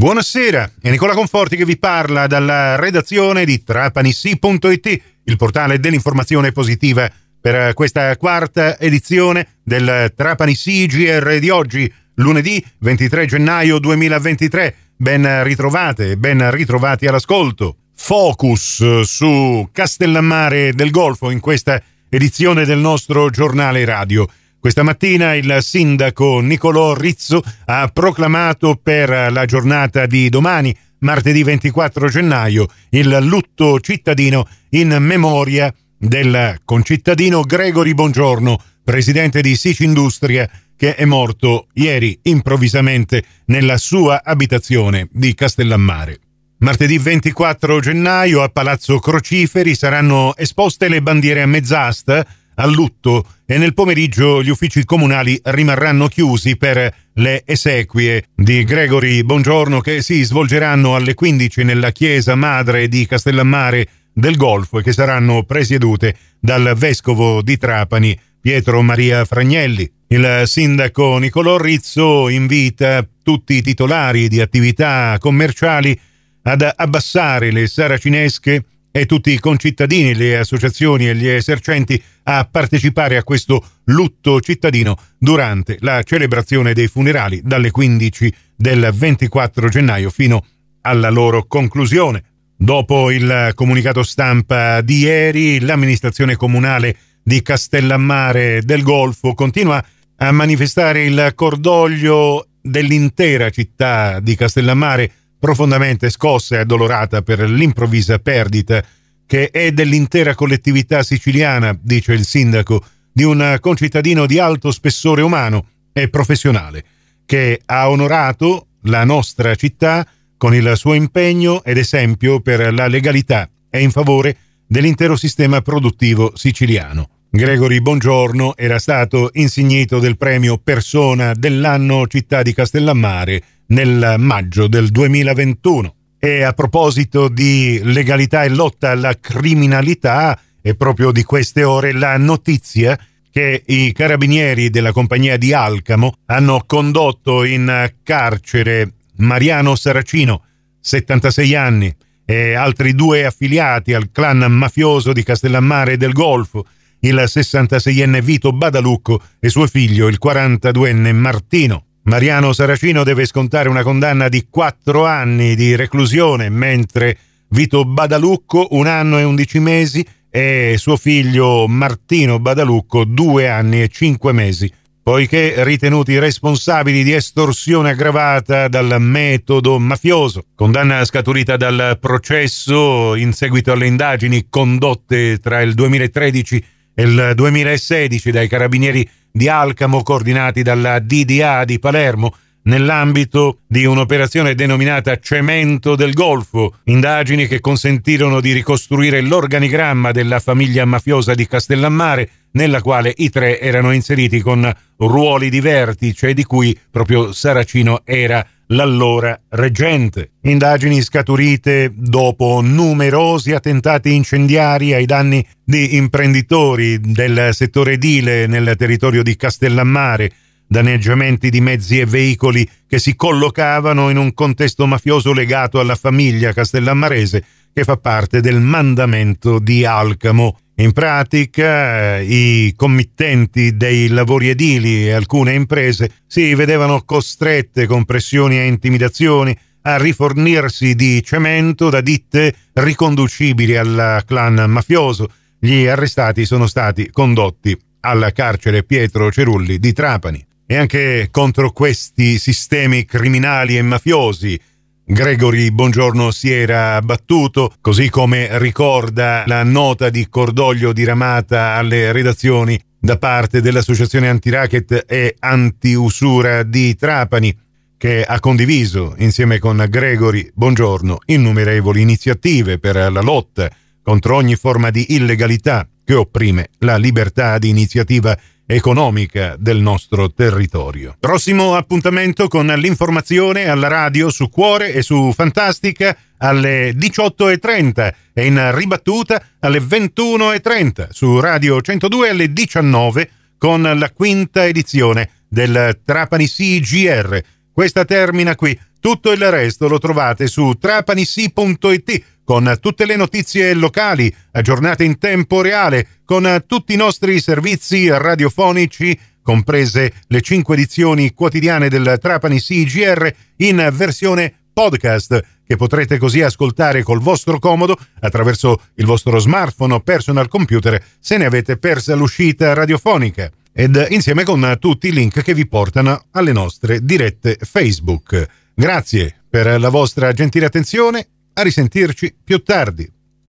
Buonasera, è Nicola Conforti che vi parla dalla redazione di trapanissi.it, il portale dell'informazione positiva per questa quarta edizione del Trapani CGR di oggi, lunedì 23 gennaio 2023. Ben ritrovate, ben ritrovati all'ascolto. Focus su Castellammare del Golfo in questa edizione del nostro giornale radio. Questa mattina il sindaco Nicolò Rizzo ha proclamato per la giornata di domani, martedì 24 gennaio, il lutto cittadino in memoria del concittadino Gregory Bongiorno, presidente di Sici Industria, che è morto ieri improvvisamente nella sua abitazione di Castellammare. Martedì 24 gennaio a Palazzo Crociferi saranno esposte le bandiere a mezz'asta a lutto e nel pomeriggio gli uffici comunali rimarranno chiusi per le esequie di Gregory Bongiorno che si svolgeranno alle 15 nella chiesa madre di Castellammare del Golfo e che saranno presiedute dal vescovo di Trapani Pietro Maria Fragnelli. Il sindaco Nicolò Rizzo invita tutti i titolari di attività commerciali ad abbassare le saracinesche e tutti i concittadini, le associazioni e gli esercenti a partecipare a questo lutto cittadino durante la celebrazione dei funerali dalle 15 del 24 gennaio fino alla loro conclusione. Dopo il comunicato stampa di ieri, l'amministrazione comunale di Castellammare del Golfo continua a manifestare il cordoglio dell'intera città di Castellammare profondamente scossa e addolorata per l'improvvisa perdita che è dell'intera collettività siciliana, dice il sindaco, di un concittadino di alto spessore umano e professionale, che ha onorato la nostra città con il suo impegno ed esempio per la legalità e in favore dell'intero sistema produttivo siciliano. Gregory Bongiorno era stato insignito del premio Persona dell'anno Città di Castellammare nel maggio del 2021. E a proposito di legalità e lotta alla criminalità, è proprio di queste ore la notizia che i carabinieri della compagnia di Alcamo hanno condotto in carcere Mariano Saracino, 76 anni, e altri due affiliati al clan mafioso di Castellammare del Golfo, il 66enne Vito Badalucco e suo figlio, il 42enne Martino. Mariano Saracino deve scontare una condanna di quattro anni di reclusione, mentre Vito Badalucco un anno e undici mesi e suo figlio Martino Badalucco due anni e cinque mesi, poiché ritenuti responsabili di estorsione aggravata dal metodo mafioso. Condanna scaturita dal processo in seguito alle indagini condotte tra il 2013 e il 2016 dai carabinieri di Alcamo coordinati dalla DDA di Palermo nell'ambito di un'operazione denominata Cemento del Golfo, indagini che consentirono di ricostruire l'organigramma della famiglia mafiosa di Castellammare, nella quale i tre erano inseriti con ruoli di vertice di cui proprio Saracino era l'allora reggente. Indagini scaturite dopo numerosi attentati incendiari ai danni di imprenditori del settore edile nel territorio di Castellammare, danneggiamenti di mezzi e veicoli che si collocavano in un contesto mafioso legato alla famiglia castellammarese che fa parte del mandamento di Alcamo. In pratica i committenti dei lavori edili e alcune imprese si vedevano costrette con pressioni e intimidazioni a rifornirsi di cemento da ditte riconducibili al clan mafioso. Gli arrestati sono stati condotti alla carcere Pietro Cerulli di Trapani. E anche contro questi sistemi criminali e mafiosi Gregory Buongiorno si era battuto, così come ricorda la nota di cordoglio diramata alle redazioni da parte dell'Associazione Antiracket e Antiusura di Trapani, che ha condiviso insieme con Gregory Buongiorno innumerevoli iniziative per la lotta contro ogni forma di illegalità che opprime la libertà di iniziativa economica del nostro territorio. Prossimo appuntamento con l'informazione alla radio su Cuore e su Fantastica alle 18.30 e in ribattuta alle 21.30 su Radio 102 alle 19 con la quinta edizione del Trapani CGR questa termina qui. Tutto il resto lo trovate su trapanisi.it con tutte le notizie locali aggiornate in tempo reale, con tutti i nostri servizi radiofonici, comprese le cinque edizioni quotidiane del Trapani CGR in versione podcast che potrete così ascoltare col vostro comodo attraverso il vostro smartphone o personal computer se ne avete persa l'uscita radiofonica ed insieme con tutti i link che vi portano alle nostre dirette Facebook. Grazie per la vostra gentile attenzione, a risentirci più tardi.